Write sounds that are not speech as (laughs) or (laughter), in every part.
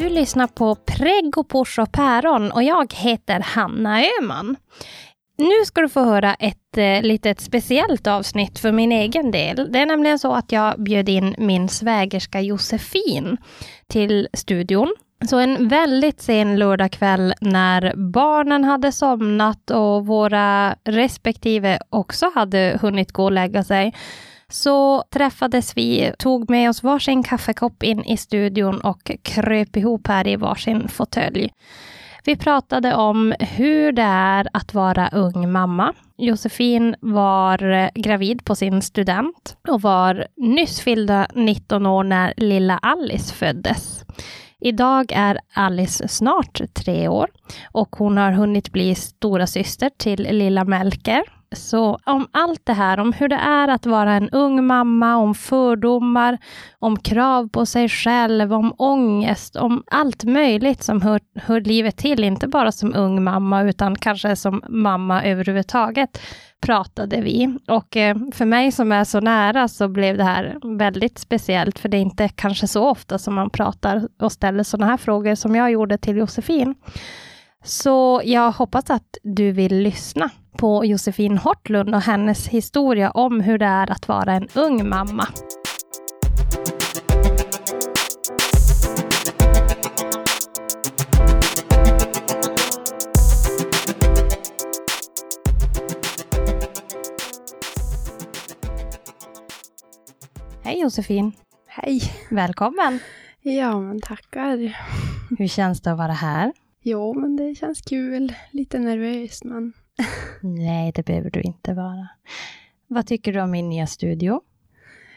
Du lyssnar på Pregg och Pors och Päron och jag heter Hanna Öhman. Nu ska du få höra ett eh, litet speciellt avsnitt för min egen del. Det är nämligen så att jag bjöd in min svägerska Josefin till studion. Så en väldigt sen lördagkväll när barnen hade somnat och våra respektive också hade hunnit gå och lägga sig så träffades vi, tog med oss varsin kaffekopp in i studion och kröp ihop här i varsin fåtölj. Vi pratade om hur det är att vara ung mamma. Josefin var gravid på sin student och var nyss fyllda 19 år när lilla Alice föddes. Idag är Alice snart tre år och hon har hunnit bli stora syster till lilla Melker så om allt det här, om hur det är att vara en ung mamma, om fördomar, om krav på sig själv, om ångest, om allt möjligt som hör, hör livet till, inte bara som ung mamma, utan kanske som mamma överhuvudtaget, pratade vi. Och eh, för mig som är så nära så blev det här väldigt speciellt, för det är inte kanske så ofta som man pratar och ställer sådana här frågor som jag gjorde till Josefin. Så jag hoppas att du vill lyssna på Josefin Hortlund och hennes historia om hur det är att vara en ung mamma. Hej Josefin! Hej! Välkommen! Ja, men tackar. Hur känns det att vara här? Jo, men det känns kul. Lite nervös, men... Nej, det behöver du inte vara. Vad tycker du om min nya studio?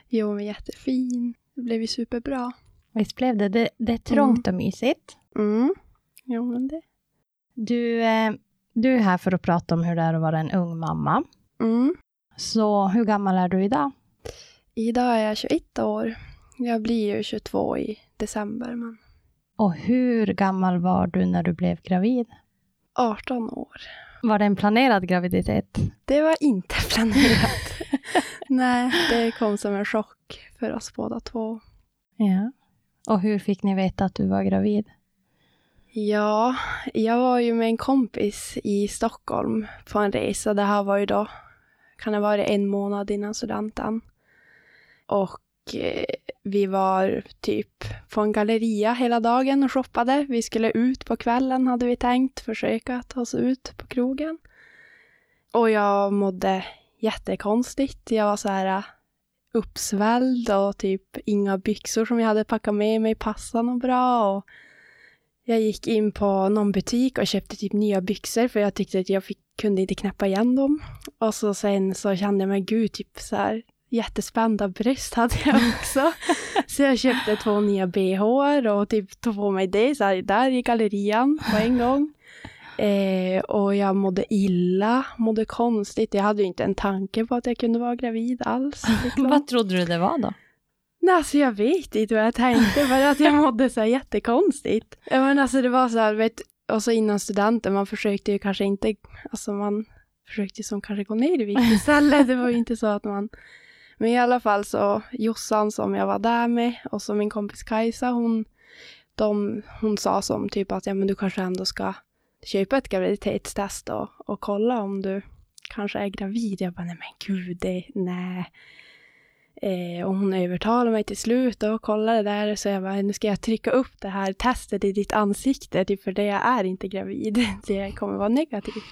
Jo, men jättefin. Det blev ju superbra. Visst blev det? Det, det är trångt och mysigt. Mm. Jo, men det... Du, eh, du är här för att prata om hur det är att vara en ung mamma. Mm. Så hur gammal är du idag? Idag är jag 21 år. Jag blir ju 22 i december, men... Och hur gammal var du när du blev gravid? 18 år. Var det en planerad graviditet? Det var inte (laughs) planerat. Nej, det kom som en chock för oss båda två. Ja. Och hur fick ni veta att du var gravid? Ja, jag var ju med en kompis i Stockholm på en resa. Det här var ju då, kan det vara en månad innan studenten. Och Eh, vi var typ på en galleria hela dagen och shoppade. Vi skulle ut på kvällen hade vi tänkt, försöka ta oss ut på krogen. Och jag mådde jättekonstigt. Jag var så här eh, uppsvälld och typ inga byxor som jag hade packat med mig passade något bra. Och jag gick in på någon butik och köpte typ nya byxor för jag tyckte att jag fick, kunde inte knäppa igen dem. Och så sen så kände jag mig, gud, typ så här jättespända bröst hade jag (laughs) också. så jag köpte två nya bh och typ tog på mig det så här, där i gallerian på en gång. Eh, och jag mådde illa, mådde konstigt. Jag hade ju inte en tanke på att jag kunde vara gravid alls. Liksom. (laughs) Vad trodde du det var då? Nej, alltså jag vet inte vad jag tänkte, för att jag mådde så här jättekonstigt. Men alltså det var så här, vet, och så innan studenten, man försökte ju kanske inte, alltså man försökte som kanske gå ner i vikt istället. Det var ju inte så att man men i alla fall så Jossan som jag var där med och så min kompis Kajsa, hon, de, hon sa som typ att ja, men du kanske ändå ska köpa ett graviditetstest och, och kolla om du kanske är gravid. Jag bara, nej men gud, det, nej. Eh, och hon övertalade mig till slut och kollade där så jag bara, nu ska jag trycka upp det här testet i ditt ansikte, typ för det jag är inte gravid. (laughs) Det kommer vara negativt.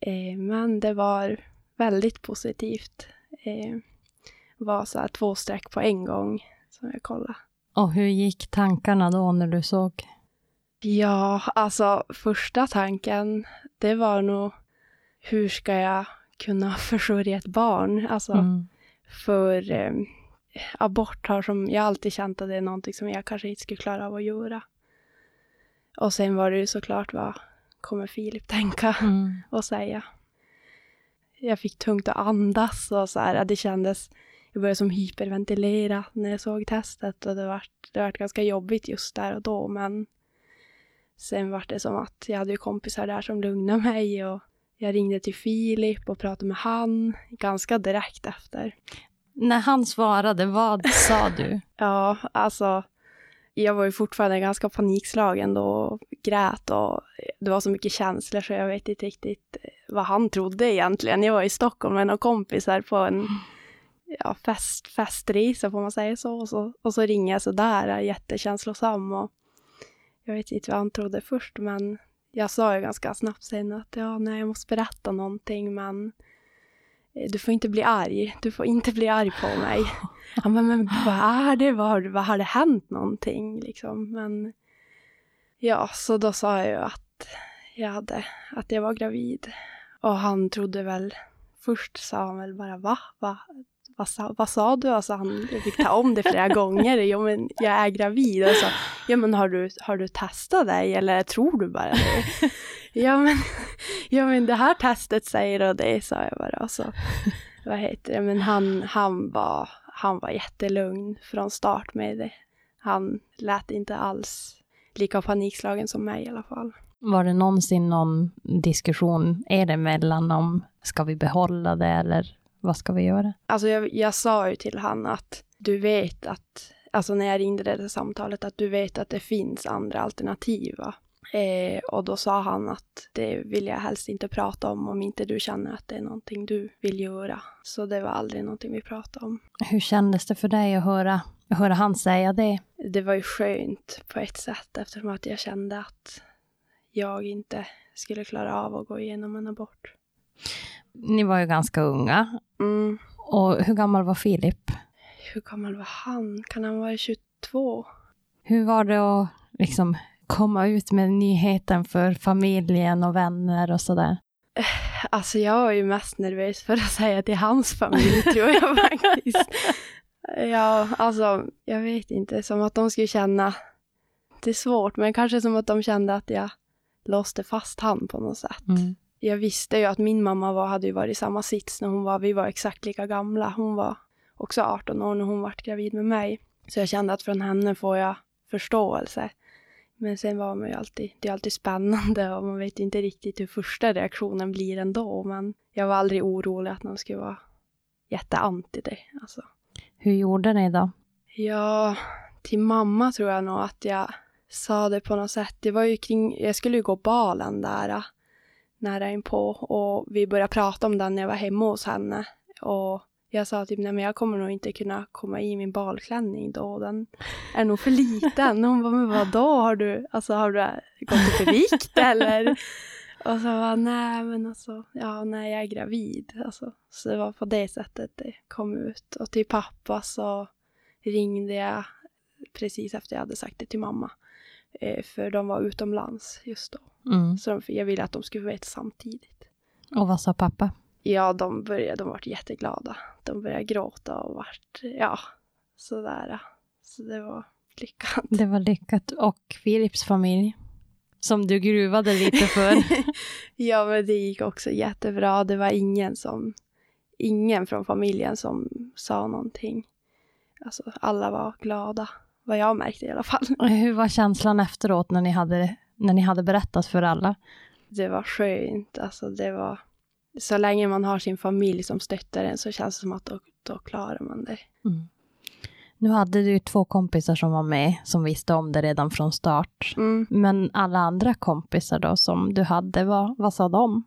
Eh, men det var väldigt positivt. Eh, var så här två streck på en gång som jag kollade. Och hur gick tankarna då när du såg? Ja, alltså första tanken, det var nog hur ska jag kunna (laughs) försörja ett barn? Alltså, mm. för eh, abort har som, jag alltid känt att det är någonting som jag kanske inte skulle klara av att göra. Och sen var det ju såklart vad kommer Filip tänka (laughs) mm. och säga. Jag fick tungt att andas och så här, det kändes jag började som hyperventilera när jag såg testet och det var, det var ganska jobbigt just där och då men sen var det som att jag hade ju kompisar där som lugnade mig och jag ringde till Filip och pratade med han ganska direkt efter. När han svarade, vad sa du? (laughs) ja, alltså jag var ju fortfarande ganska panikslagen då och grät och det var så mycket känslor så jag vet inte riktigt vad han trodde egentligen. Jag var i Stockholm med några kompisar på en (laughs) ja, fest, festresa får man säga så. Och, så. och så ringer jag sådär jättekänslosam och jag vet inte vad han trodde först men jag sa ju ganska snabbt sen att ja, nej, jag måste berätta någonting men du får inte bli arg. Du får inte bli arg på mig. (laughs) Han bara, men vad är det? Vad har, vad har det hänt någonting? Liksom. Men ja, så då sa jag ju att jag hade, att jag var gravid. Och han trodde väl, först sa han väl bara va? va? Vad sa, vad sa du? Alltså han fick ta om det flera gånger. Jo men jag är gravid. Alltså, ja men har du, har du testat dig eller tror du bara det? (laughs) ja, men, ja men det här testet säger och det sa jag bara. Så, vad heter det? Men han, han, var, han var jättelugn från start med det. Han lät inte alls lika panikslagen som mig i alla fall. Var det någonsin någon diskussion er emellan om ska vi behålla det eller vad ska vi göra? Alltså jag, jag sa ju till han att du vet att, alltså när jag ringde det samtalet, att du vet att det finns andra alternativ. Eh, och då sa han att det vill jag helst inte prata om om inte du känner att det är någonting du vill göra. Så det var aldrig någonting vi pratade om. Hur kändes det för dig att höra, att höra han säga det? Det var ju skönt på ett sätt eftersom att jag kände att jag inte skulle klara av att gå igenom en abort. Ni var ju ganska unga. Mm. Och hur gammal var Filip? Hur gammal var han? Kan han vara 22? Hur var det att liksom komma ut med nyheten för familjen och vänner och sådär? Alltså jag var ju mest nervös för att säga till hans familj tror jag (laughs) faktiskt. Ja, alltså jag vet inte, som att de skulle känna, det är svårt, men kanske som att de kände att jag låste fast han på något sätt. Mm. Jag visste ju att min mamma var, hade ju varit i samma sits när hon var, vi var exakt lika gamla. Hon var också 18 år när hon var gravid med mig. Så jag kände att från henne får jag förståelse. Men sen var man ju alltid, det är alltid spännande och man vet inte riktigt hur första reaktionen blir ändå. Men jag var aldrig orolig att någon skulle vara jätteanti det. Alltså. Hur gjorde ni då? Ja, till mamma tror jag nog att jag sa det på något sätt. Det var ju kring, jag skulle ju gå balen där nära inpå och vi började prata om den när jag var hemma hos henne. Och jag sa typ, nej men jag kommer nog inte kunna komma i min balklänning då, den är nog för liten. Hon bara, men vadå, har du, alltså har du gått upp i vikt eller? Och så var nej men alltså, ja nej jag är gravid. Alltså, så det var på det sättet det kom ut. Och till pappa så ringde jag precis efter jag hade sagt det till mamma. Eh, för de var utomlands just då. Mm. Så jag ville att de skulle veta samtidigt. Och vad sa pappa? Ja, de började, de var jätteglada. De började gråta och vart, ja, sådär. Så det var lyckat. Det var lyckat. Och Philips familj? Som du gruvade lite för. (laughs) ja, men det gick också jättebra. Det var ingen som, ingen från familjen som sa någonting. Alltså, alla var glada. Vad jag märkte i alla fall. Hur var känslan efteråt när ni hade, när ni hade berättat för alla? Det var skönt. Alltså, det var så länge man har sin familj som stöttar en så känns det som att då, då klarar man det. Mm. Nu hade du två kompisar som var med, som visste om det redan från start. Mm. Men alla andra kompisar då som du hade, vad, vad sa de?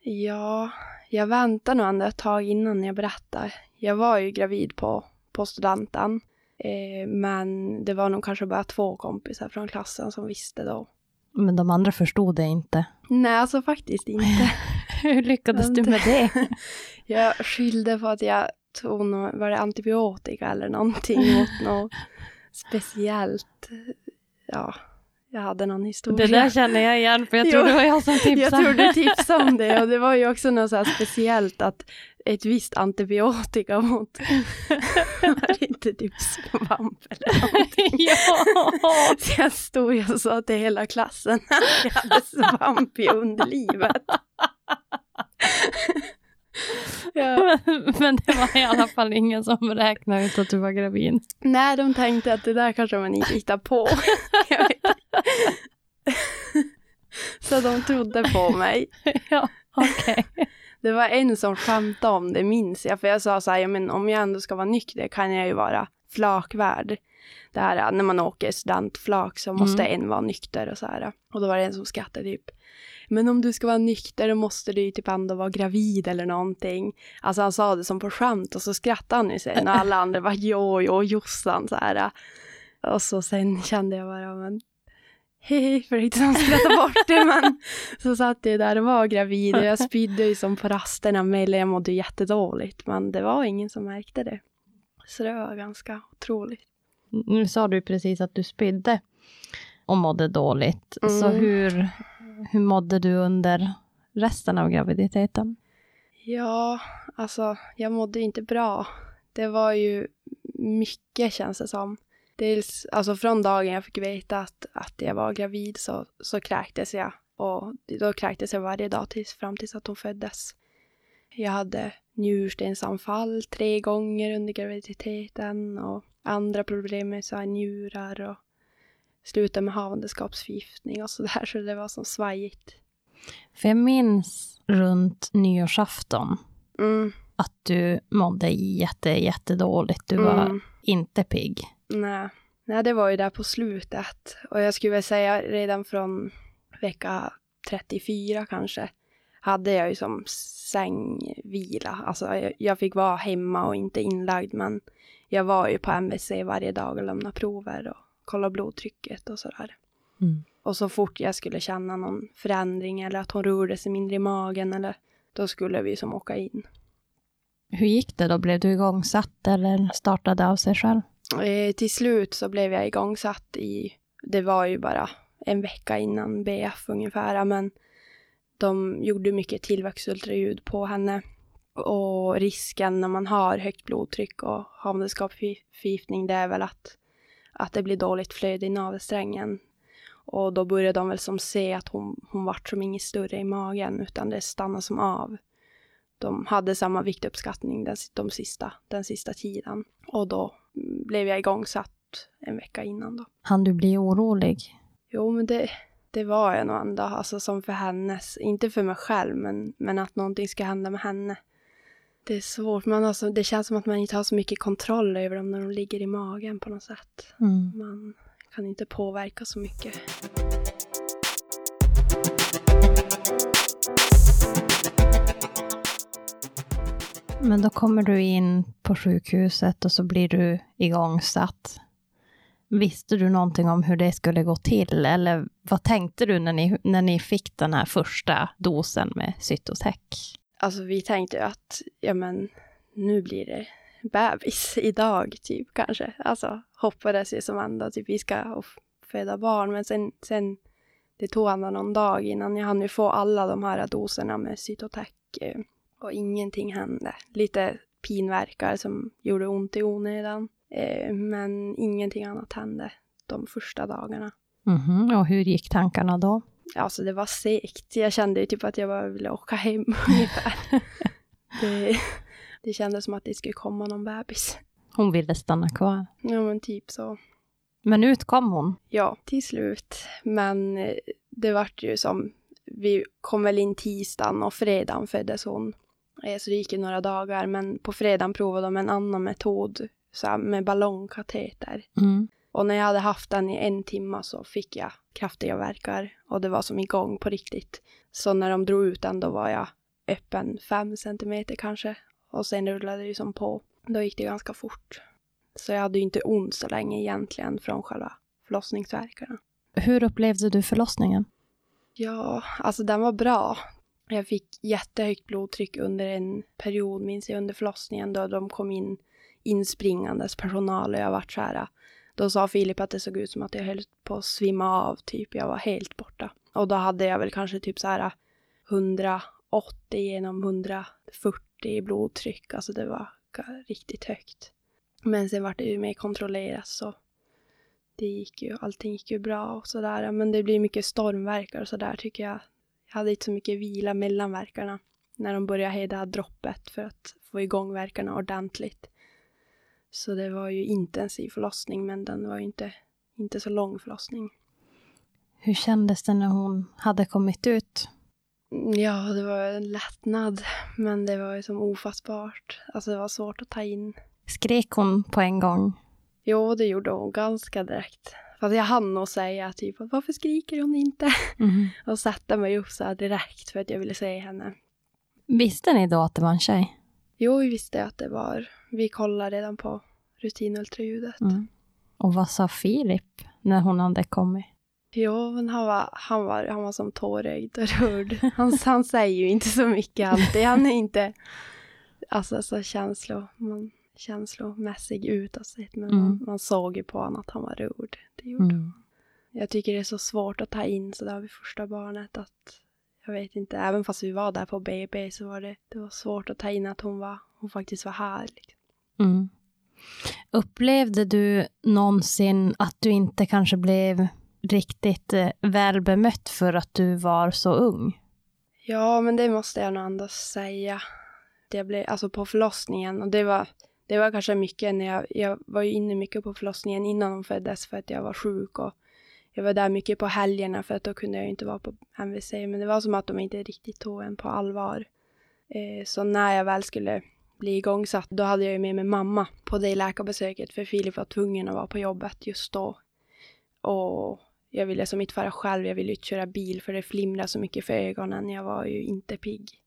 Ja, jag väntade nog ändå ett tag innan jag berättade. Jag var ju gravid på, på studenten. Eh, men det var nog kanske bara två kompisar från klassen som visste då. Men de andra förstod det inte? Nej, alltså faktiskt inte. (laughs) Hur lyckades du med det? (laughs) jag skyllde på att jag tog något, var det antibiotika eller någonting mot något (laughs) speciellt. Ja, jag hade någon historia. Det där känner jag igen, för jag tror jo, det var jag som tipsade. Jag tror du tipsade om det och det var ju också något så speciellt att ett visst antibiotika mot, (laughs) var det inte typ svamp eller någonting? (laughs) ja! Så jag stod och sa till hela klassen att jag hade svamp i underlivet. ja. Men det var i alla fall ingen som räknade ut att du var gravid. Nej, de tänkte att det där kanske man inte hittar på. Så de trodde på mig. (laughs) ja, okej. Okay. Det var en som skämtade om det, minns jag. För jag sa så här, ja, men om jag ändå ska vara nykter kan jag ju vara flakvärld. Det här när man åker studentflak så måste Mm. en vara nykter och så här. Och då var det en som skrattade typ. Men om du ska vara nykter då måste du ju typ ändå vara gravid eller någonting. Alltså han sa det som på skämt och så skrattade han ju sig när alla andra var jo, jo, Jossan så här. Och så sen kände jag bara, men hej, för att han skratta bort det, (laughs) men så satt jag där och var gravid och jag spydde ju som på rasterna med, eller jag mådde jättedåligt, men det var ingen som märkte det. Så det var ganska otroligt. Nu sa du precis att du spydde och mådde dåligt. Så Mm. hur, hur mådde du under resten av graviditeten? Ja, alltså jag mådde inte bra. Det var ju mycket känns det som. Dels, alltså från dagen jag fick veta att, att jag var gravid så, så kräktes jag. Och då kräktes jag varje dag tills, fram tills att hon föddes. Jag hade njurstensanfall tre gånger under graviditeten och andra problem med så här njurar och slutade med havandeskapsförgiftning och sådär så det var som svajigt. För jag minns runt nyårsafton Mm, att du mådde jätte, jättedåligt. Du var mm. inte pigg. Nej. Nej, det var ju där på slutet. Och jag skulle väl säga redan från vecka 34 kanske hade jag ju som sängvila. Alltså jag, jag fick vara hemma och inte inlagd men jag var ju på MVC varje dag och lämnade prover och kollade blodtrycket och sådär. Mm. Och så fort jag skulle känna någon förändring eller att hon rörde sig mindre i magen eller då skulle vi som åka in. Hur gick det då? Blev du igångsatt eller startade av sig själv? Eh, till slut så blev jag igångsatt i, det var ju bara en vecka innan BF ungefär, men de gjorde mycket tillväxtultraljud på henne. Och risken när man har högt blodtryck och havandeskapsförgiftning det är väl att, att det blir dåligt flöde i navelsträngen. Och då började de väl som se att hon, hon vart som inget större i magen utan det stannade som av. De hade samma viktuppskattning den, de sista, den sista tiden. Och då blev jag igångsatt en vecka innan då. Han du bli orolig? Jo, men det, det var jag nog ändå, alltså som för hennes, inte för mig själv, men, men att någonting ska hända med henne. Det är svårt, men alltså, det känns som att man inte har så mycket kontroll över dem när de ligger i magen på något sätt. Mm. Man kan inte påverka så mycket. Men då kommer du in på sjukhuset och så blir du igångsatt. Visste du någonting om hur det skulle gå till? Eller vad tänkte du när ni, när ni fick den här första dosen med Cytotec? Alltså vi tänkte ju att, ja men, nu blir det bebis (laughs) idag typ kanske. Alltså hoppades ju som ändå typ vi ska föda barn, men sen, sen det tog ändå någon dag innan jag hann ju få alla de här doserna med Cytotec eh, och ingenting hände. Lite pinverkar som gjorde ont i onödan, eh, men ingenting annat hände de första dagarna. Mhm, Och hur gick tankarna då? Alltså det var segt. Jag kände ju typ att jag bara ville åka hem (laughs) ungefär. det, det kändes som att det skulle komma någon bebis. Hon ville stanna kvar. Ja men typ så. Men ut kom hon. Ja, till slut. Men eh, det vart ju som, vi kom väl in tisdagen och fredagen föddes hon. Eh, Så det gick ju några dagar, men på fredagen provade de en annan metod, så med ballongkateter. Mm. Och när jag hade haft den i en timme så fick jag kraftiga verkar och det var som igång på riktigt. Så när de drog ut den då var jag öppen fem centimeter kanske. Och sen rullade det ju som på. Då gick det ganska fort. Så jag hade ju inte ont så länge egentligen från själva förlossningsverkarna. Hur upplevde du förlossningen? Ja, alltså den var bra. Jag fick jättehögt blodtryck under en period, minns jag, under förlossningen då de kom in inspringandes personal och jag vart så här. Då sa Filip att det såg ut som att jag höll på att svimma av, typ. Jag var helt borta. Och då hade jag väl kanske typ så här 180 genom 140 i blodtryck. Alltså det var riktigt högt. Men sen vart det ju mer kontrollerat så det gick ju, allting gick ju bra och sådär. Men det blir mycket stormverkar och sådär tycker jag. Jag hade inte så mycket vila mellan verkarna. När de började hejda droppet för att få igång verkarna ordentligt. Så det var ju intensiv förlossning men den var ju inte, inte så lång förlossning. Hur kändes det när hon hade kommit ut? Ja, det var en lättnad. Men det var ju som ofattbart. Alltså det var svårt att ta in. Skrek hon på en gång? Jo, det gjorde hon ganska direkt. Fast jag hann nog säga typ varför skriker hon inte? Mm. (laughs) Och sätta mig upp så direkt för att jag ville se henne. Visste ni då att det var en tjej? Jo, vi visste att det var. Vi kollade redan på rutinultraljudet. Mm. Och vad sa Filip när hon hade kommit? Jo, men han var, han var, han var som tårögd och rörd. Han, han säger ju inte så mycket alltid. Han är inte alltså, så känslo, man, känslomässig utåt sett. Men Mm. man, man såg ju på honom att han var rörd. Det gjorde. Mm. Jag tycker det är så svårt att ta in sådär vid första barnet att jag vet inte, även fast vi var där på BB så var det, det var svårt att ta in att hon var, hon faktiskt var här. Liksom. Mm. Upplevde du någonsin att du inte kanske blev riktigt eh, väl bemött för att du var så ung? Ja, men det måste jag nog ändå säga. Det blev, alltså på förlossningen, och det var, det var kanske mycket när jag, jag var ju inne mycket på förlossningen innan hon föddes för att jag var sjuk och jag var där mycket på helgerna för att då kunde jag inte vara på MVC, men det var som att de inte riktigt tog en på allvar. Eh, så när jag väl skulle bli igångsatt, då hade jag ju med mig mamma på det läkarbesöket för Filip var tvungen att vara på jobbet just då. Och jag ville som inte fara själv, jag ville inte köra bil för det flimrade så mycket för ögonen. Jag var ju inte pigg.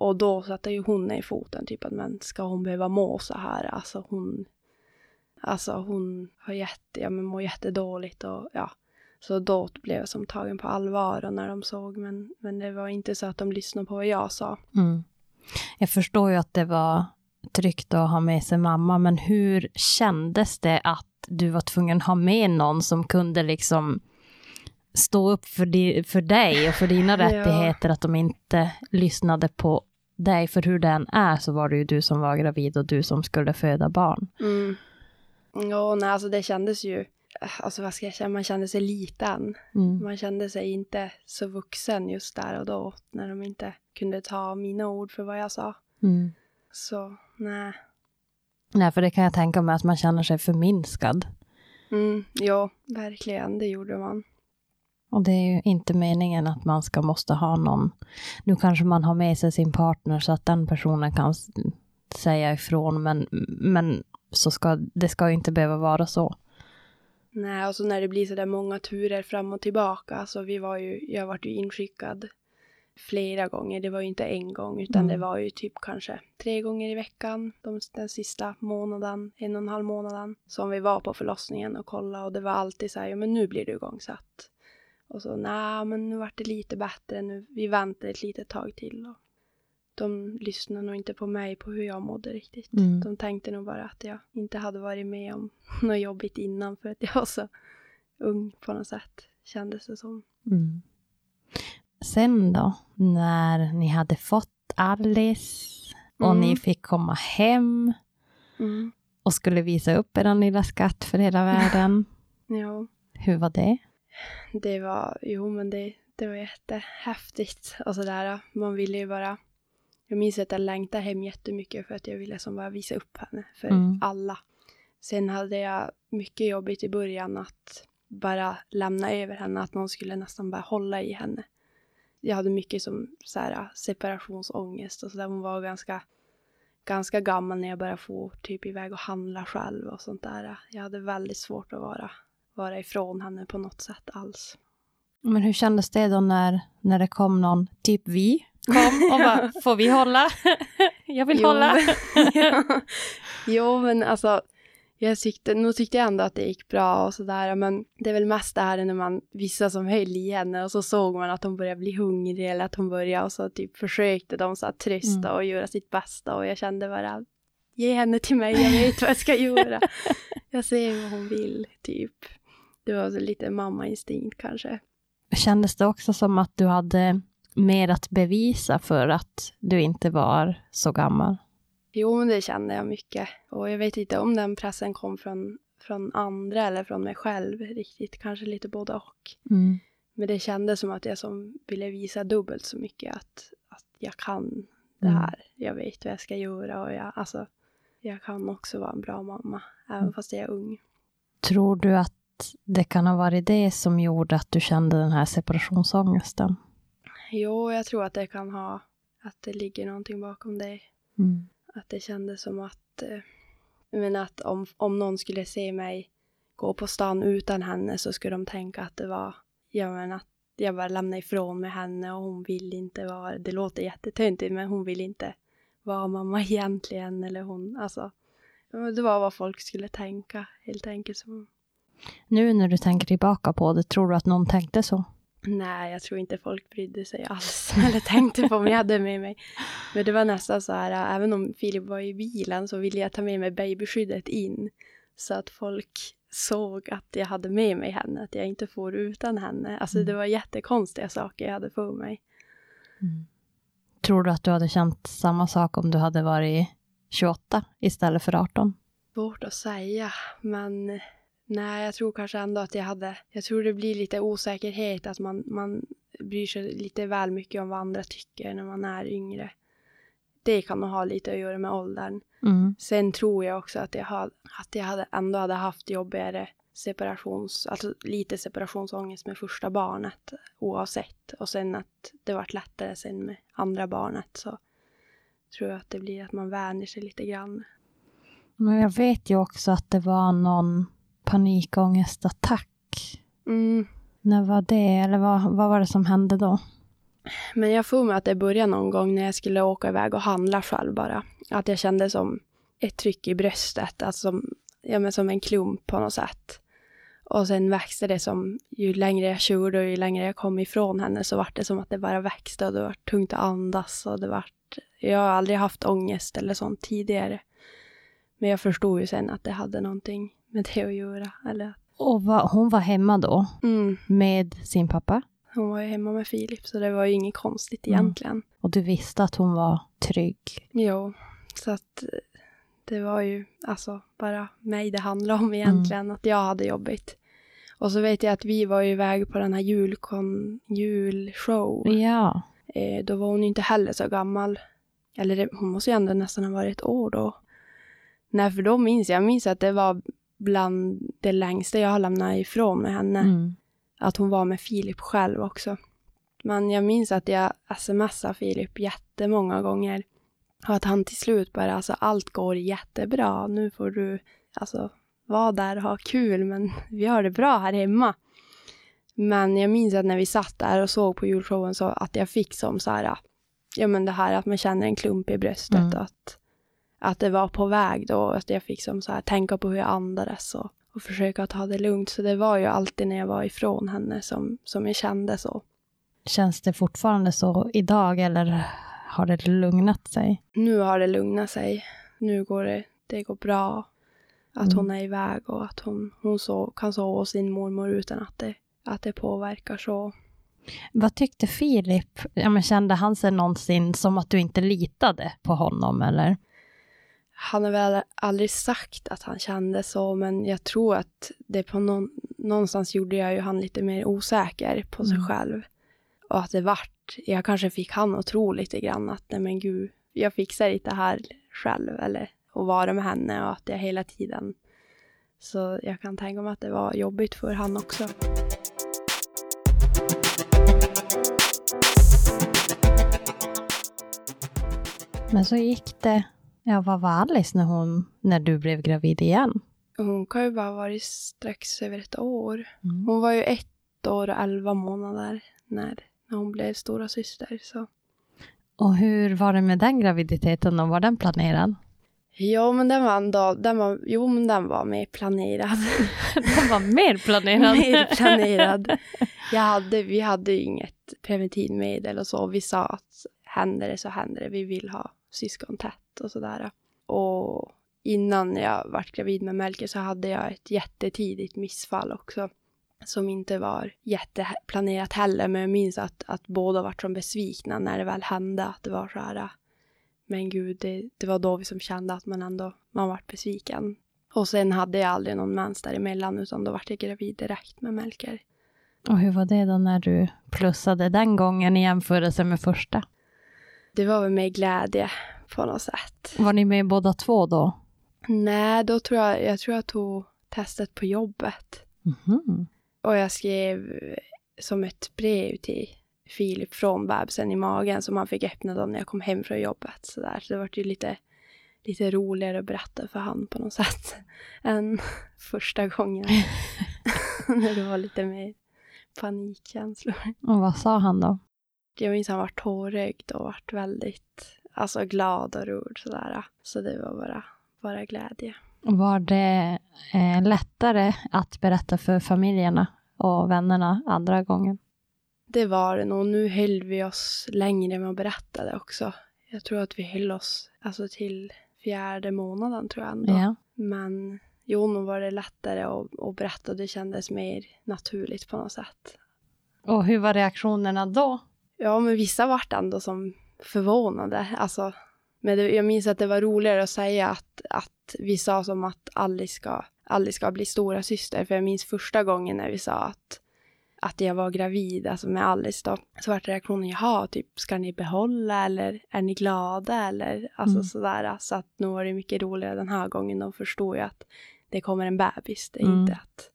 Och då satte ju hon ner i foten, typ att men ska hon behöva må så här? Alltså hon, alltså hon har jätte, ja men mår jättedåligt och ja. Så då blev jag som tagen på allvar och när de såg, men, men det var inte så att de lyssnade på vad jag sa. Mm. Jag förstår ju att det var tryggt att ha med sig mamma, men hur kändes det att du var tvungen att ha med någon som kunde liksom stå upp för, di, för dig och för dina Ja. rättigheter, att de inte lyssnade på dig, för hur den är så var det ju du som var gravid och du som skulle föda barn. Mm. Ja, nej, alltså det kändes ju, alltså vad ska jag säga, man kände sig liten. Mm. Man kände sig inte så vuxen just där och då när de inte kunde ta mina ord för vad jag sa. Mm. Så nej. Nej, för det kan jag tänka mig att man känner sig förminskad. Mm, ja, verkligen, det gjorde man. Och det är ju inte meningen att man ska måste ha någon. Nu kanske man har med sig sin partner så att den personen kan säga ifrån, men, men så ska, det ska ju inte behöva vara så. Nej, och så när det blir så där många turer fram och tillbaka, så vi var ju, jag vart ju inskickad flera gånger. Det var ju inte en gång, utan Mm. det var ju typ kanske tre gånger i veckan de, den sista månaden, en och en halv månaden, som vi var på förlossningen och kollade och det var alltid så här, ja men nu blir du igångsatt. Och så, nej men nu vart det lite bättre, nu, vi väntar ett litet tag till. Och de lyssnade nog inte på mig på hur jag mådde riktigt. Mm. De tänkte nog bara att jag inte hade varit med om (laughs) något jobbigt innan för att jag var så ung på något sätt, kändes det som. Mm. Sen då, när ni hade fått Alice och Mm. ni fick komma hem Mm. och skulle visa upp er lilla skatt för hela världen. (laughs) Ja, Hur var det? Det var, jo men det, det var jättehäftigt och sådär. Man ville ju bara, jag minns att jag längtade hem jättemycket för att jag ville som bara visa upp henne för Mm. alla. Sen hade jag mycket jobbigt i början att bara lämna över henne, att någon skulle nästan bara hålla i henne. Jag hade mycket som så här, separationsångest och sådär. Hon var ganska, ganska gammal när jag började få typ iväg och handla själv och sånt där. Jag hade väldigt svårt att vara, vara ifrån henne på något sätt alls. Men hur kändes det då när, när det kom någon, typ vi, kom och bara, (laughs) får vi hålla? (laughs) Jag vill Jo, hålla. men- (laughs) jo, men alltså, jag tyckte, nog tyckte jag ändå att det gick bra och sådär, men det är väl mest det här när man, vissa som höll i henne och så såg man att hon började bli hungrig eller att hon började och så typ försökte de så att trösta Mm. och göra sitt bästa och jag kände bara, ge henne till mig, jag vet vad jag ska göra. jag ser vad hon vill, typ. Det var lite mammainstinkt kanske. Kändes det också som att du hade mer att bevisa för att du inte var så gammal? Jo, men det kände jag mycket. Och jag vet inte om den pressen kom från, från andra eller från mig själv riktigt. Kanske lite både och. Mm. Men det kändes som att jag som ville visa dubbelt så mycket att, att jag kan det Mm. här. Jag vet vad jag ska göra och jag, alltså, jag kan också vara en bra mamma. Även Mm. fast jag är ung. Tror du att det kan ha varit det som gjorde att du kände den här separationsångesten? Jo, jag tror att det kan ha, att det ligger någonting bakom det. Mm. Att det kändes som att eh, Men att om, om någon skulle se mig gå på stan utan henne så skulle de tänka att det var, ja men att jag bara lämnade ifrån mig henne och hon vill inte vara, det låter jättetöntigt men hon vill inte vara mamma (laughs) egentligen eller hon, alltså. Det var vad folk skulle tänka helt enkelt. Så. Nu när du tänker tillbaka på det, tror du att någon tänkte så? Nej, jag tror inte folk brydde sig alls (laughs) eller tänkte på om jag hade med mig. Men det var nästan så här, även om Filip var i bilen så ville jag ta med mig babyskyddet in. Så att folk såg att jag hade med mig henne, att jag inte får utan henne. Alltså mm. det var jättekonstiga saker jag hade på mig. Mm. Tror du att du hade känt samma sak om du hade varit 28 istället för 18? Svårt att säga, men nej, jag tror kanske ändå att jag hade... Jag tror det blir lite osäkerhet, att man, man bryr sig lite väl mycket om vad andra tycker när man är yngre. Det kan nog ha lite att göra med åldern. Mm. Sen tror jag också att jag, had, att jag hade, ändå hade haft jobbigare separations, alltså lite separationsångest med första barnet oavsett. Och sen att det vart lättare sen med andra barnet så tror jag att det blir att man vänjer sig lite grann. Men jag vet ju också att det var någon panikångestattack. Mm. När var det? Eller vad, vad var det som hände då? Men jag får mig att det började någon gång när jag skulle åka iväg och handla själv bara. Att jag kände som ett tryck i bröstet, alltså som, ja, men som en klump på något sätt. Och sen växte det som, ju längre jag körde och ju längre jag kom ifrån henne så var det som att det bara växte och det var tungt att andas och det var jag har aldrig haft ångest eller sånt tidigare. Men jag förstod ju sen att det hade någonting med det att göra. Eller... Och var, hon var hemma då mm. med sin pappa? Hon var ju hemma med Filip, så det var ju inget konstigt mm. egentligen. Mm. Och du visste att hon var trygg? Jo, så att det var ju alltså bara mig det handlade om egentligen, mm. att jag hade jobbigt. Och så vet jag att vi var iväg på den här julkon, julshow. Ja. Eh, då var hon inte heller så gammal. Eller det, hon måste ju ändå nästan ha varit ett år då. Nej, för då minns jag, jag minns att det var bland det längsta jag har lämnat ifrån med henne. Mm. Att hon var med Filip själv också. Men jag minns att jag smsade Filip jättemånga gånger. Och att han till slut bara, alltså allt går jättebra. Nu får du, alltså vara där och ha kul, men (laughs) vi har det bra här hemma. Men jag minns att när vi satt där och såg på julshowen så att jag fick som så här, ja men det här att man känner en klump i bröstet mm. och att, att det var på väg då. Att jag fick som så här tänka på hur jag andades och, och försöka ta det lugnt. Så det var ju alltid när jag var ifrån henne som, som jag kände så. Känns det fortfarande så idag eller har det lugnat sig? Nu har det lugnat sig. Nu går det, det går bra. Att mm. hon är iväg och att hon, hon så, kan sova hos sin mormor utan att det, att det påverkar så. Vad tyckte Filip? Ja, men kände han sig någonsin som att du inte litade på honom eller? Han har väl aldrig sagt att han kände så, men jag tror att det på någon, någonstans gjorde jag ju han lite mer osäker på sig mm. själv. Och att det vart, jag kanske fick han att tro lite grann att nej men gud, jag fixar inte det här själv eller att vara med henne och att jag hela tiden. Så jag kan tänka mig att det var jobbigt för han också. Men så gick det. Ja, vad var Alice när, hon, när du blev gravid igen? Hon kan ju bara ha varit strax över ett år. Mm. Hon var ju ett år och elva månader när, när hon blev stora syster. Så. Och hur var det med den graviditeten och var den planerad? Ja, men den var ändå, den var, jo men den var mer planerad. (laughs) den var mer planerad? (laughs) mer planerad. Jag hade, vi hade ju inget preventivmedel och så. Vi sa att händer det så händer det. Vi vill ha syskon tätt och sådär. Och innan jag vart gravid med Melker så hade jag ett jättetidigt missfall också. Som inte var jätteplanerat heller, men jag minns att, att båda vart som besvikna när det väl hände. Att det var så här, men gud, det, det var då vi som kände att man ändå, man vart besviken. Och sen hade jag aldrig någon mens däremellan, utan då vart jag gravid direkt med Melker. Och hur var det då när du plussade den gången i jämförelse med första? Det var väl med glädje på något sätt. Var ni med båda två då? Nej, då tror jag, jag tror jag tog testet på jobbet. Mm-hmm. Och jag skrev som ett brev till Filip från bebisen i magen som han fick öppna då när jag kom hem från jobbet. Så, där. så det var ju lite lite roligare att berätta för han på något sätt (laughs) än första gången. (laughs) (laughs) När det var lite mer panikkänslor. Och vad sa han då? Jag minns han var tårögd och vart väldigt alltså, glad och rörd sådär. Så det var bara, bara glädje. Var det eh, lättare att berätta för familjerna och vännerna andra gången? Det var det nog. Nu höll vi oss längre med att berätta det också. Jag tror att vi höll oss alltså, till fjärde månaden tror jag ändå. Ja. Men jo, nog var det lättare att, att berätta. Det kändes mer naturligt på något sätt. Och hur var reaktionerna då? Ja, men vissa vart ändå som förvånade. Alltså, men det, jag minns att det var roligare att säga att, att vi sa som att Alice ska, Alice ska bli stora syster. För jag minns första gången när vi sa att, att jag var gravid, alltså med Alice då. Så vart reaktionen, jaha, typ ska ni behålla eller är ni glada eller alltså Mm. sådär. Så att nu var det mycket roligare den här gången. De förstod ju att det kommer en bebis. Det är Mm. inte att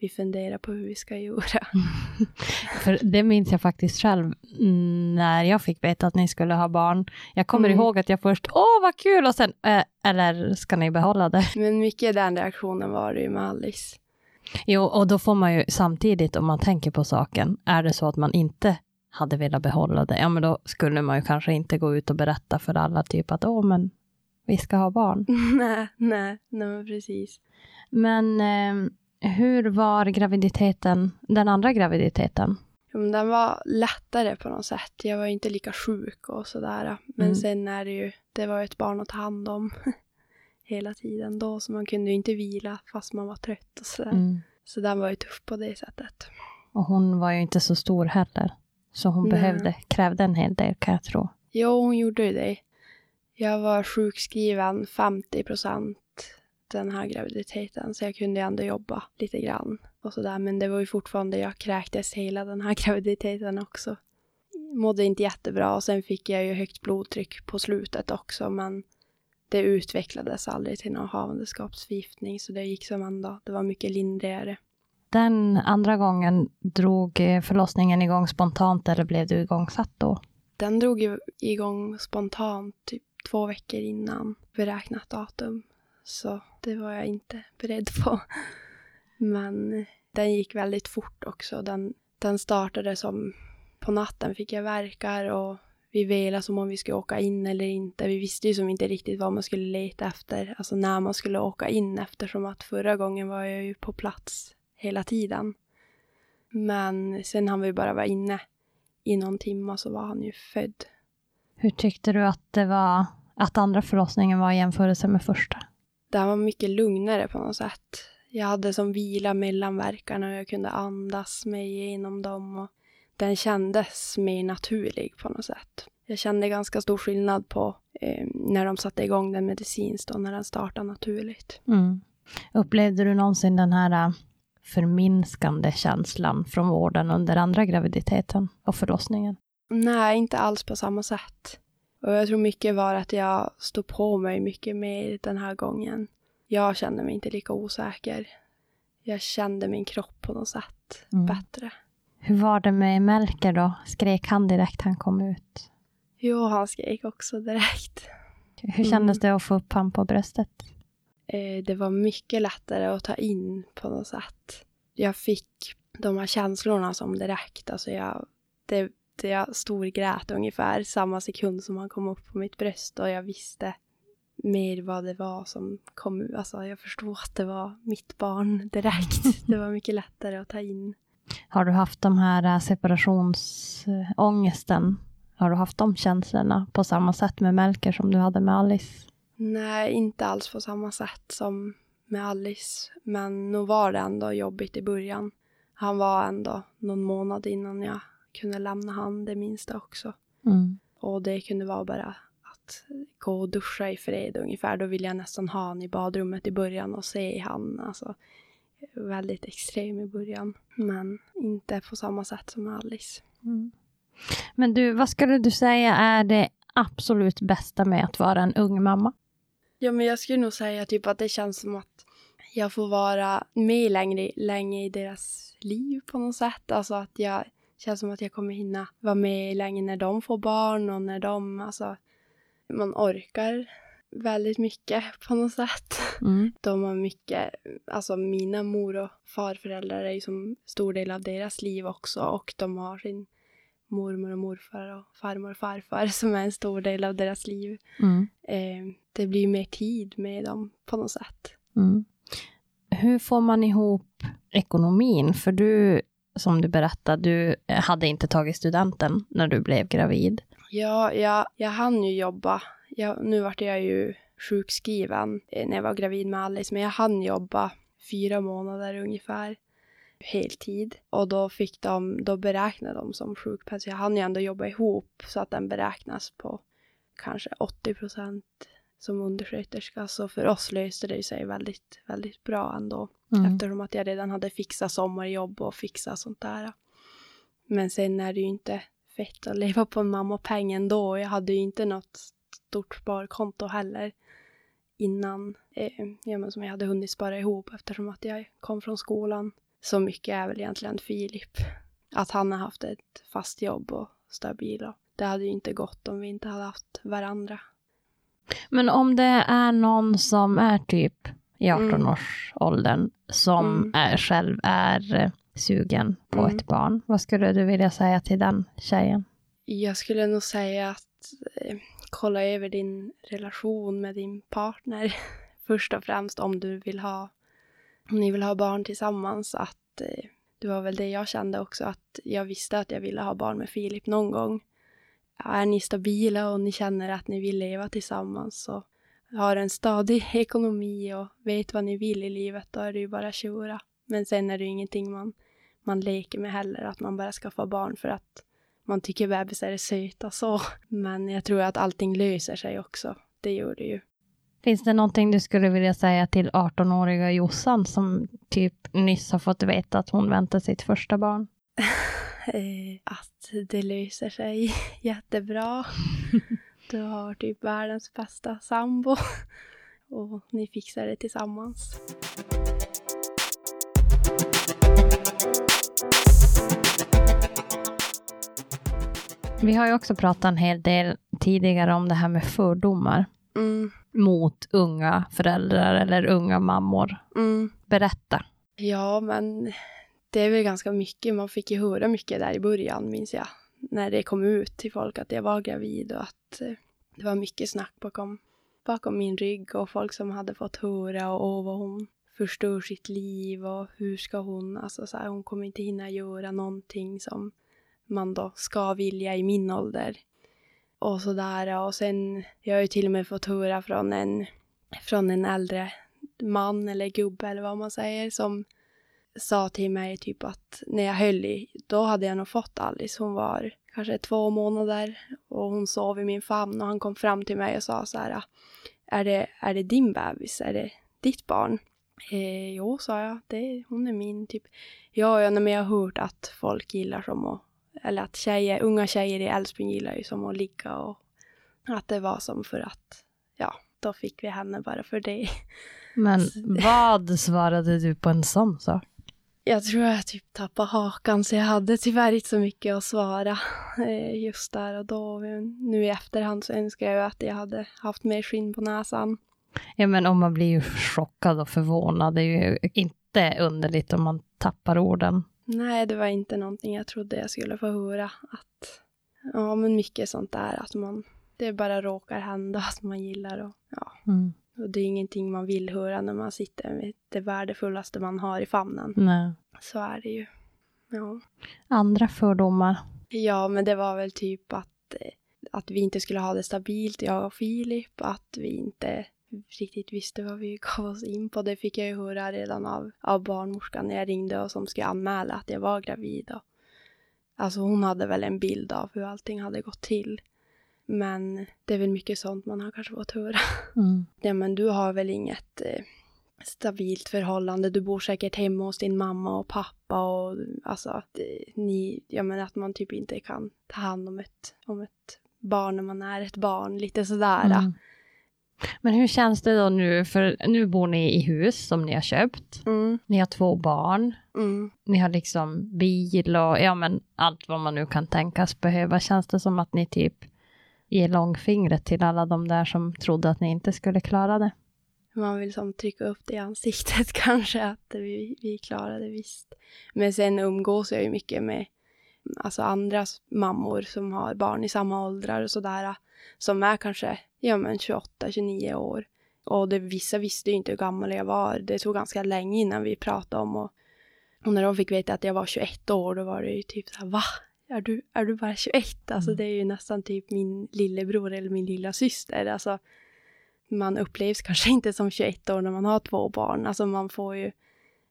vi funderar på hur vi ska göra. (laughs) För det minns jag faktiskt själv när jag fick veta att ni skulle ha barn. Jag kommer Mm. ihåg att jag först, åh vad kul, och sen, eh, eller ska ni behålla det? Men mycket den reaktionen var det ju med Alice. Jo, och då får man ju samtidigt, om man tänker på saken, är det så att man inte hade velat behålla det, ja men då skulle man ju kanske inte gå ut och berätta för alla, typ att åh men vi ska ha barn. (laughs) nej, nej, nej precis. Men eh, hur var graviditeten, den andra graviditeten? Den var lättare på något sätt. Jag var inte lika sjuk och sådär. Men Mm. sen är det ju, det var ett barn att ta hand om (laughs) hela tiden då. Så man kunde ju inte vila fast man var trött och sådär. Mm. Så den var ju tuff på det sättet. Och hon var ju inte så stor heller. Så hon Nej. behövde, krävde en hel del kan jag tro. Jo, hon gjorde ju det. Jag var sjukskriven 50 procent den här graviditeten. Så jag kunde ju ändå jobba lite grann och sådär. Men det var ju fortfarande, jag kräktes hela den här (laughs) graviditeten också. Mådde inte jättebra och sen fick jag ju högt blodtryck på slutet också. Men det utvecklades aldrig till någon havandeskapsförgiftning. Så det gick som ändå, det var mycket lindrigare. Den andra gången drog eh, förlossningen igång spontant eller blev du igångsatt då? Den drog igång spontant typ två veckor innan beräknat datum. Så det var jag inte beredd på. Men den gick väldigt fort också. Den, den startade som på natten fick jag verkar och vi velade som om vi skulle åka in eller inte. Vi visste ju som inte riktigt vad man skulle leta efter, alltså när man skulle åka in eftersom att förra gången var jag ju på plats hela tiden. Men sen hann vi bara vara inne i någon timme så var han ju född. Hur tyckte du att det var att andra förlossningen var i jämförelse med första? Den var mycket lugnare på något sätt. Jag hade som vila mellan verkarna och jag kunde andas mig igenom dem. Och den kändes mer naturlig på något sätt. Jag kände ganska stor skillnad på eh, när de satte igång den medicinskt och när den startade naturligt. Mm. Upplevde du någonsin den här äh, förminskande känslan från vården under andra graviditeten och förlossningen? Nej, inte alls på samma sätt. Och jag tror mycket var att jag stod på mig mycket mer den här gången. Jag kände mig inte lika osäker. Jag kände min kropp på något sätt Mm. bättre. Hur var det med Melker då? Skrek han direkt han kom ut? Jo, han skrek också direkt. Hur Mm. kändes det att få upp han på bröstet? Eh, det var mycket lättare att ta in på något sätt. Jag fick de här känslorna som direkt, alltså jag, det, jag storgrät ungefär samma sekund som han kom upp på mitt bröst och jag visste mer vad det var som kom. Alltså jag förstod att det var mitt barn direkt. (laughs) Det var mycket lättare att ta in. Har du haft de här äh, separationsångesten? Har du haft de känslorna på samma sätt med Melker som du hade med Alice? Nej, inte alls på samma sätt som med Alice. Men nog var det ändå jobbigt i början. Han var ändå någon månad innan jag kunde lämna han det minsta också. Mm. Och det kunde vara bara att gå och duscha i fred ungefär. Då ville jag nästan ha han i badrummet i början och se han. Alltså, väldigt extrem i början. Men inte på samma sätt som Alice. Mm. Men du, vad skulle du säga är det absolut bästa med att vara en ung mamma? Ja, men jag skulle nog säga typ att det känns som att jag får vara med längre, länge i deras liv på något sätt. Alltså att jag känns som att jag kommer hinna vara med länge när de får barn och när de, alltså man orkar väldigt mycket på något sätt. Mm. De har mycket, alltså mina mor och farföräldrar är ju som stor del av deras liv också och de har sin mormor och morfar och farmor och farfar (laughs) som är en stor del av deras liv. Mm. Eh, det blir mer tid med dem på något sätt. Mm. Hur får man ihop ekonomin? För du, som du berättade, du hade inte tagit studenten när du blev gravid. Ja, jag, jag hann ju jobba. Jag, nu vart jag ju sjukskriven eh, när jag var gravid med Alice, men jag hann jobba fyra månader ungefär heltid. Och då fick de, då beräknade de som sjukpenning. Jag hann ju ändå jobba ihop så att den beräknas på kanske 80 procent som undersköterska. Så för oss löste det sig väldigt, väldigt bra ändå. Mm. Eftersom att jag redan hade fixat sommarjobb och fixat sånt där. Men sen är det ju inte fett att leva på en mammapeng ändå. Jag hade ju inte något stort sparkonto heller innan. Eh, ja, men som jag hade hunnit spara ihop eftersom att jag kom från skolan. Så mycket är väl egentligen Filip. Att han har haft ett fast jobb och stabil. Och det hade ju inte gått om vi inte hade haft varandra. Men om det är någon som är typ i Mm. 18-årsåldern som Mm. är, själv är eh, sugen på Mm. ett barn, vad skulle du vilja säga till den tjejen? Jag skulle nog säga att eh, kolla över din relation med din partner. (laughs) Först och främst om du vill ha, om ni vill ha barn tillsammans. Att, eh, det var väl det jag kände också, att jag visste att jag ville ha barn med Filip någon gång. Är ni stabila och ni känner att ni vill leva tillsammans och har en stadig (laughs) ekonomi och vet vad ni vill i livet, då är det ju bara köra. Men sen är det ju ingenting man, man leker med heller, att man bara skaffar barn för att man tycker bebisar är söta så. (laughs) Men jag tror att allting löser sig också. Det gör det ju. Finns det någonting du skulle vilja säga till 18-åriga Jossan som typ nyss har fått veta att hon väntar sitt första barn? (laughs) Eh, att det löser sig (laughs) jättebra. Du har typ världens bästa sambo. (laughs) Och ni fixar det tillsammans. Vi har ju också pratat en hel del tidigare om det här med fördomar Mm, mot unga föräldrar eller unga mammor. mm. Berätta. Ja, men det är väl ganska mycket. Man fick ju höra mycket där i början, minns jag. När det kom ut till folk att jag var gravid och att eh, det var mycket snack bakom, bakom min rygg och folk som hade fått höra och åh, vad hon förstör sitt liv och hur ska hon, alltså så här, hon kommer inte hinna göra någonting som man då ska vilja i min ålder. Och sådär och sen, jag har ju till och med fått höra från en, från en äldre man eller gubbe eller vad man säger som sa till mig typ att när jag höll i, då hade jag nog fått Alice. Hon var kanske två månader och hon sov i min famn och han kom fram till mig och sa så här, är det, är det din bebis? Är det ditt barn? Eh, jo, sa jag, det, hon är min typ. Ja, ja, men jag har hört att folk gillar som att, eller att tjejer, unga tjejer i Älvsbyn gillar ju som att ligga och att det var som för att, ja, då fick vi henne bara för det. Men (laughs) vad svarade du på en sån sak? Jag tror jag typ tappade hakan så jag hade tyvärr inte så mycket att svara eh, just där och då. Nu i efterhand så önskar jag att jag hade haft mer skinn på näsan. Ja, men om man blir ju chockad och förvånad, det är ju inte underligt om man tappar orden. Nej, det var inte någonting jag trodde jag skulle få höra. Att, ja, men mycket sånt där att man, det bara råkar hända (laughs) att man gillar och ja. Mm. Och det är ingenting man vill höra när man sitter med det värdefullaste man har i famnen. Nej. Så är det ju. Ja. Andra fördomar? Ja, men det var väl typ att, eh, att vi inte skulle ha det stabilt, jag och Filip. Att vi inte riktigt visste vad vi (laughs) gav oss in på. Det fick jag ju höra redan av, av barnmorskan när jag ringde och som skulle anmäla att jag var gravid. Och, alltså hon hade väl en bild av hur allting hade gått till. Men det är väl mycket sånt man har kanske fått höra. Mm. (laughs) Ja, men du har väl inget eh, stabilt förhållande. Du bor säkert hemma hos din mamma och pappa och alltså att eh, ni, ja men att man typ inte kan ta hand om ett, om ett barn när man är ett barn, lite sådär. Mm. Men hur känns det då nu? För nu bor ni i hus som ni har köpt. Mm, Ni har två barn. mm. Ni har liksom bil och ja, men allt vad man nu kan tänkas behöva. Känns det som att ni typ ge långfingret till alla de där som trodde att ni inte skulle klara det? Man vill som trycka upp det i ansiktet (laughs) kanske, att vi, vi klarade visst. Men sen umgås jag ju mycket med alltså andra mammor som har barn i samma åldrar och sådär. Som är kanske ja, men 28, 29 år. Och det, vissa visste ju inte hur gammal jag var. Det tog ganska länge innan vi pratade om och, och när de fick veta att jag var 21 år då var det ju typ så här, va? Är du, är du bara 21? Alltså mm. det är ju nästan typ min lillebror eller min lilla syster. Alltså man upplevs kanske (laughs) inte som 21 år när man har två barn. Alltså man får ju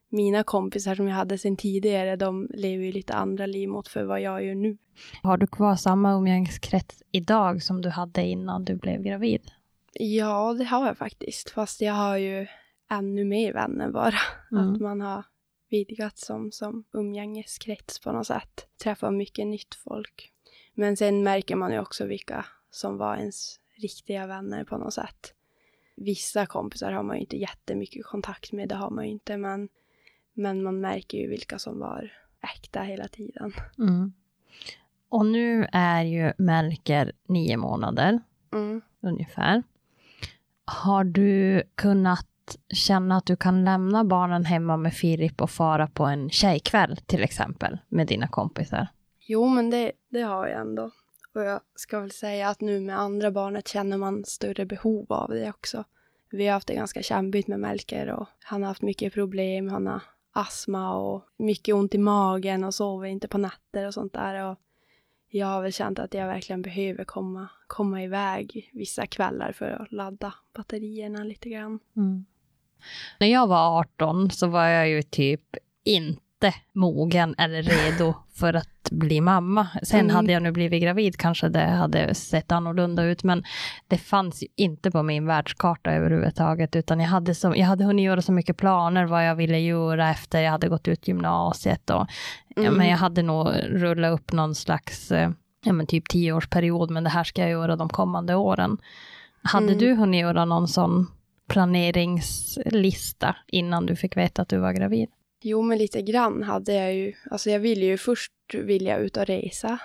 mina kompisar som jag hade sedan tidigare, de lever ju lite andra liv mot för vad jag gör nu. Har du kvar samma umgängeskrets idag som du hade innan du blev gravid? Ja, det har jag faktiskt. Fast jag har ju ännu mer vänner bara. Mm. Att man har vidgat som, som umgängeskrets på något sätt. Träffar mycket nytt folk. Men sen märker man ju också vilka som var ens riktiga vänner på något sätt. Vissa kompisar har man ju inte jättemycket kontakt med, det har man ju inte. Men, men man märker ju vilka som var äkta hela tiden. Mm. Och nu är ju Melker nio månader, mm. ungefär. Har du kunnat känna att du kan lämna barnen hemma med Filip och fara på en tjejkväll till exempel med dina kompisar? Jo, men det, det har jag ändå. Och jag ska väl säga att nu med andra barnet känner man större behov av det också. Vi har haft det ganska kämpigt med Melker och han har haft mycket problem. Han har astma och mycket ont i magen och sover inte på nätter och sånt där. Och jag har väl känt att jag verkligen behöver komma, komma iväg vissa kvällar för att ladda batterierna lite grann. Mm. När jag var 18 så var jag ju typ inte mogen eller redo (laughs) för att bli mamma. Sen mm. hade jag nu blivit gravid kanske det hade sett annorlunda ut, men det fanns ju inte på min världskarta överhuvudtaget, utan jag hade, så, jag hade hunnit göra så mycket planer vad jag ville göra efter jag hade gått ut gymnasiet och mm. ja, men jag hade nog rullat upp någon slags eh, ja, men typ tioårsperiod, men det här ska jag göra de kommande åren. Hade mm. du hunnit göra någon sån planeringslista innan du fick veta att du var gravid? Jo, men lite grann hade jag ju. Alltså jag ville ju först vilja ut och resa.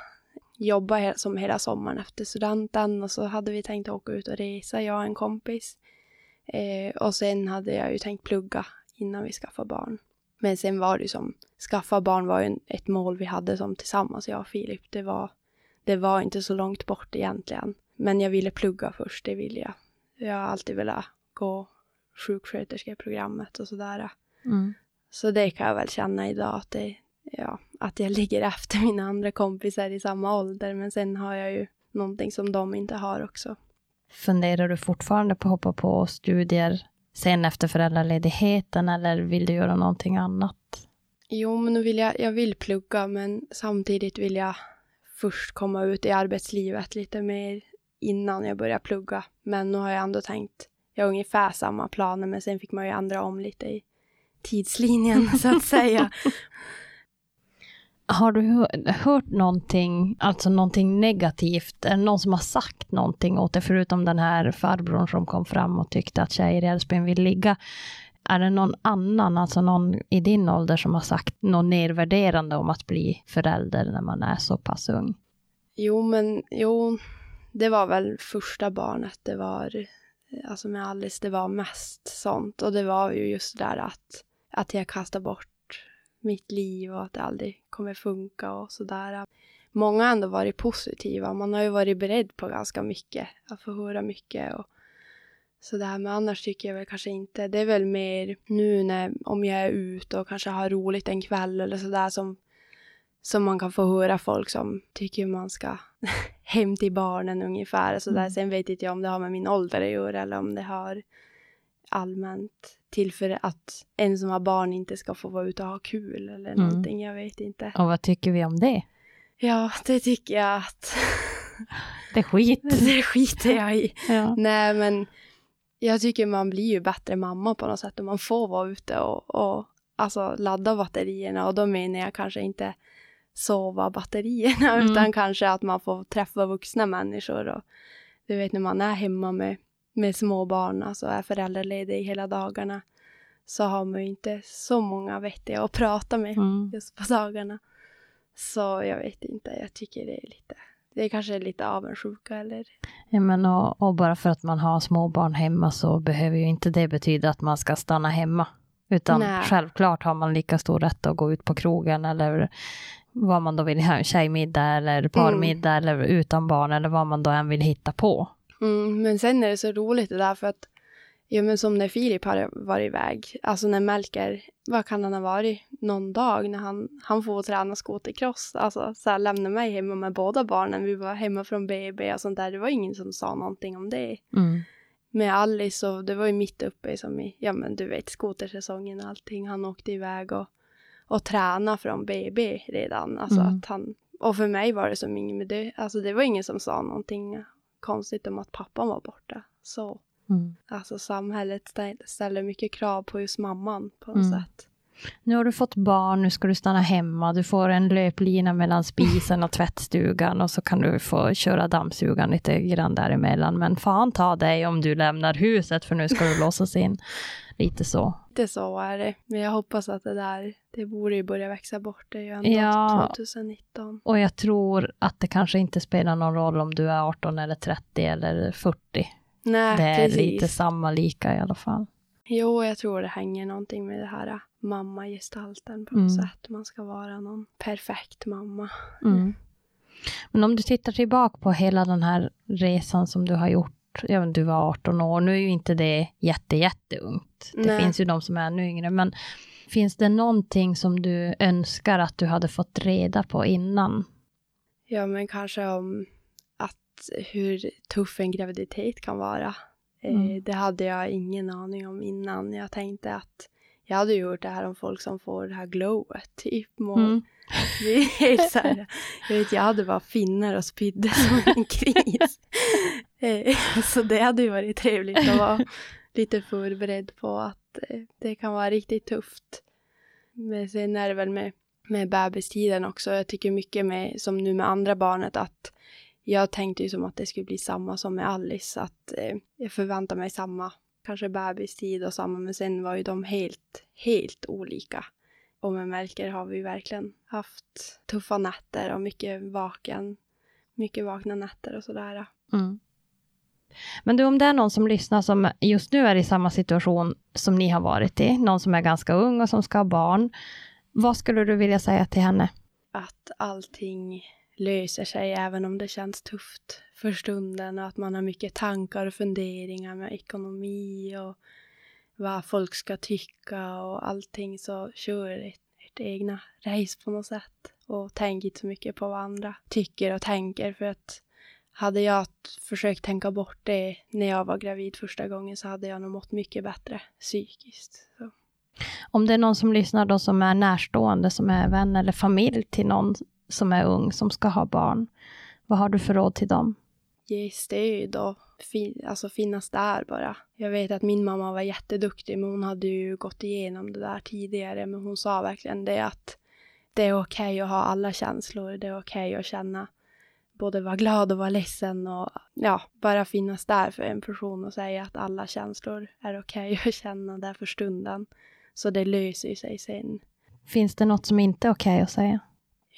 Jobba som hela sommaren efter studenten och så hade vi tänkt åka ut och resa, jag och en kompis. Eh, och sen hade jag ju tänkt plugga innan vi skaffade barn. Men sen var det ju som, skaffa barn var ju ett mål vi hade som tillsammans, jag och Filip. Det var, det var inte så långt bort egentligen. Men jag ville plugga först, det ville jag. Jag har alltid velat gå sjuksköterskeprogrammet och sådär. Mm. Så det kan jag väl känna idag att, det, ja, att jag ligger (laughs) efter mina andra kompisar i samma ålder. Men sen har jag ju någonting som de inte har också. Funderar du fortfarande på att hoppa på studier sen efter föräldraledigheten eller vill du göra någonting annat? Jo, men nu vill jag, jag vill plugga men samtidigt vill jag först komma ut i arbetslivet lite mer innan jag börjar plugga. Men nu har jag ändå tänkt, jag har ungefär samma planer men sen fick man ju ändra om lite i tidslinjen (laughs) så att säga. Har du hört någonting, alltså någonting negativt? Är det någon som har sagt någonting åt dig, förutom den här farbrorn som kom fram och tyckte att tjejer i Älvsbyn vill ligga? Är det någon annan, alltså någon i din ålder som har sagt något nedvärderande om att bli förälder när man är så pass ung? Jo, men jo, det var väl första barnet. Det var, alltså med Alice, det var mest sånt. Och det var ju just det där att att jag kastar bort mitt liv och att det aldrig kommer funka och sådär. Många har ändå varit positiva. Man har ju varit beredd på ganska mycket, att få höra mycket och så det här Men annars tycker jag väl kanske inte. Det är väl mer nu när, om jag är ute och kanske har roligt en kväll eller sådär som, som man kan få höra folk som tycker man ska (laughs) hem till barnen ungefär. Så Mm. Sen vet inte jag om det har med min ålder att göra eller om det har allmänt till för att en som har barn inte ska få vara ute och ha kul eller mm. någonting, jag vet inte. Och vad tycker vi om det? Ja, det tycker jag att... (laughs) det är skit. (laughs) det skiter jag i. Ja. Nej, men jag tycker man blir ju bättre mamma på något sätt om man får vara ute och, och alltså ladda batterierna och då menar jag kanske inte sova batterierna mm. utan kanske att man får träffa vuxna människor och du vet när man är hemma med med små barn, alltså är föräldraledig hela dagarna, så har man ju inte så många vettiga att prata med mm. just på dagarna. Så jag vet inte, jag tycker det är lite, det är kanske lite avundsjuka eller... Ja, men och, och bara för att man har småbarn hemma så behöver ju inte det betyda att man ska stanna hemma. Utan Nej. självklart har man lika stor rätt att gå ut på krogen eller vad man då vill ha, tjejmiddag eller parmiddag eller utan barn eller vad man då än vill hitta på. Mm, men sen är det så roligt det där för att, ja men som när Filip har varit iväg, alltså när Melker, vad kan han ha varit, någon dag när han, han får träna skotercross, alltså så här, lämna mig hemma med båda barnen, vi var hemma från BB och sånt där, det var ingen som sa någonting om det. Mm. Med Alice och det var ju mitt uppe i, som i, ja men du vet, skotersäsongen och allting, han åkte iväg och, och tränade från BB redan, alltså Mm. att han, och för mig var det som inget med det, alltså det var ingen som sa någonting konstigt om att pappan var borta. Så Mm. alltså samhället stä- ställer mycket krav på just mamman på något Mm. sätt. Nu har du fått barn, nu ska du stanna hemma, du får en löplina mellan spisen och tvättstugan och så kan du få köra dammsugaren lite grann däremellan. Men fan ta dig om du lämnar huset för nu ska du låsas in. Lite så. Det så är det. Men jag hoppas att det där, det borde ju börja växa bort. Det är ju ändå Ja. 2019. Och jag tror att det kanske inte spelar någon roll om du är 18 eller 30 eller 40. Nej, Det är precis. lite samma lika i alla fall. Jo, jag tror det hänger någonting med det här äh, mammagestalten på något Mm. sätt. Man ska vara någon perfekt mamma. Mm. Men om du tittar tillbaka på hela den här resan som du har gjort, men du var 18 år, nu är ju inte det jätte, jätteungt. Det Nej. finns ju de som är ännu yngre, men finns det någonting som du önskar att du hade fått reda på innan? Ja, men kanske om att hur tuff en graviditet kan vara. Eh, Mm. Det hade jag ingen aning om innan. Jag tänkte att jag hade gjort det här om folk som får det här glowet, typ. Mm. Det är helt så här, jag vet, jag hade bara finnar och spydde som en gris. Eh, Så det hade ju varit trevligt att vara lite förberedd på att Eh, det kan vara riktigt tufft. Men sen är det väl med, med bebistiden också. Jag tycker mycket med, som nu med andra barnet, att jag tänkte ju som att det skulle bli samma som med Alice. Att eh, jag förväntar mig samma, kanske bebistid och samma, men sen var ju de helt, helt olika. Och med Melker har vi verkligen haft tuffa nätter och mycket vaken, mycket vakna nätter och sådär. Mm. Men du, om det är någon som lyssnar som just nu är i samma situation som ni har varit i, någon som är ganska ung och som ska ha barn, vad skulle du vilja säga till henne? Att allting löser sig även om det känns tufft för stunden och att man har mycket tankar och funderingar med ekonomi och vad folk ska tycka och allting så kör ert, ert egna race på något sätt och tänk inte så mycket på vad andra tycker och tänker för att hade jag försökt tänka bort det när jag var gravid första gången så hade jag nog mått mycket bättre psykiskt. Så. Om det är någon som lyssnar då som är närstående, som är vän eller familj till någon som är ung, som ska ha barn, vad har du för råd till dem? ge stöd och fi, alltså finnas där bara. Jag vet att min mamma var jätteduktig men hon hade ju gått igenom det där tidigare men hon sa verkligen det att det är okej att ha alla känslor, det är okej att känna både vara glad och vara ledsen och ja, bara finnas där för en person och säga att alla känslor är okej (laughs) att känna där för stunden. Så det löser ju sig sen. Finns det något som inte är okej att säga?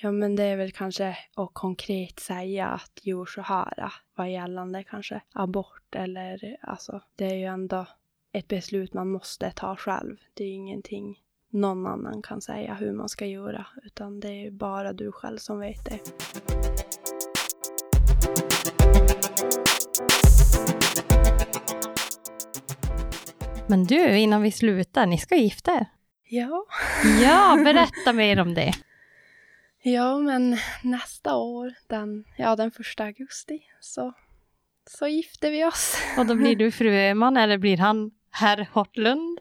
Ja, men det är väl kanske att konkret säga att gör så här, vad gällande kanske abort eller alltså, det är ju ändå ett beslut man måste ta själv. Det är ju ingenting någon annan kan säga hur man ska göra, utan det är bara du själv som vet det. Men du, innan vi slutar, ni ska gifta er. Ja. Ja, (laughs) berätta mer om det. Ja, men nästa år, den, ja, den första augusti, så, så gifter vi oss. Och då blir du (laughs) fru Öhman eller blir han herr Hortlund?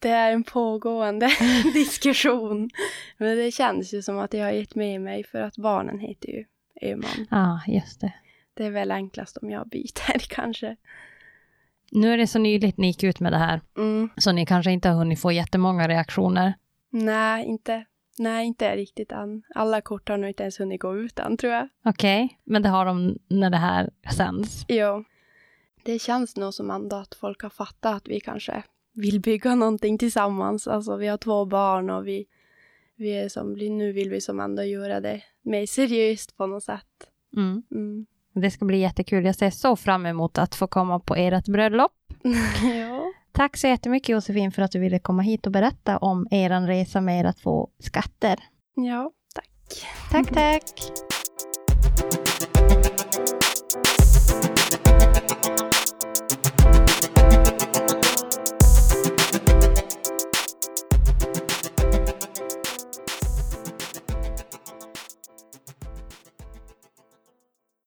Det är en pågående (laughs) diskussion. Men det känns ju som att jag har gett med mig för att barnen heter ju Öhman. Ja, ah, just det. Det är väl enklast om jag byter kanske. Nu är det så nyligt ni gick ut med det här, Mm. så ni kanske inte har hunnit få jättemånga reaktioner. Nej, inte, nej, inte riktigt än. Alla kort har nog inte ens hunnit gå ut än tror jag. Okej, men det har de när det här sänds. Jo. Det känns nog som ändå att folk har fattat att vi kanske vill bygga någonting tillsammans. Alltså vi har två barn och vi, vi är som, nu vill vi som ändå göra det mer seriöst på något sätt. Mm. Mm. Det ska bli jättekul. Jag ser så fram emot att få komma på ert bröllop. (laughs) ja. Tack så jättemycket Josefin för att du ville komma hit och berätta om er resa med era två skatter. ja. Tack, tack.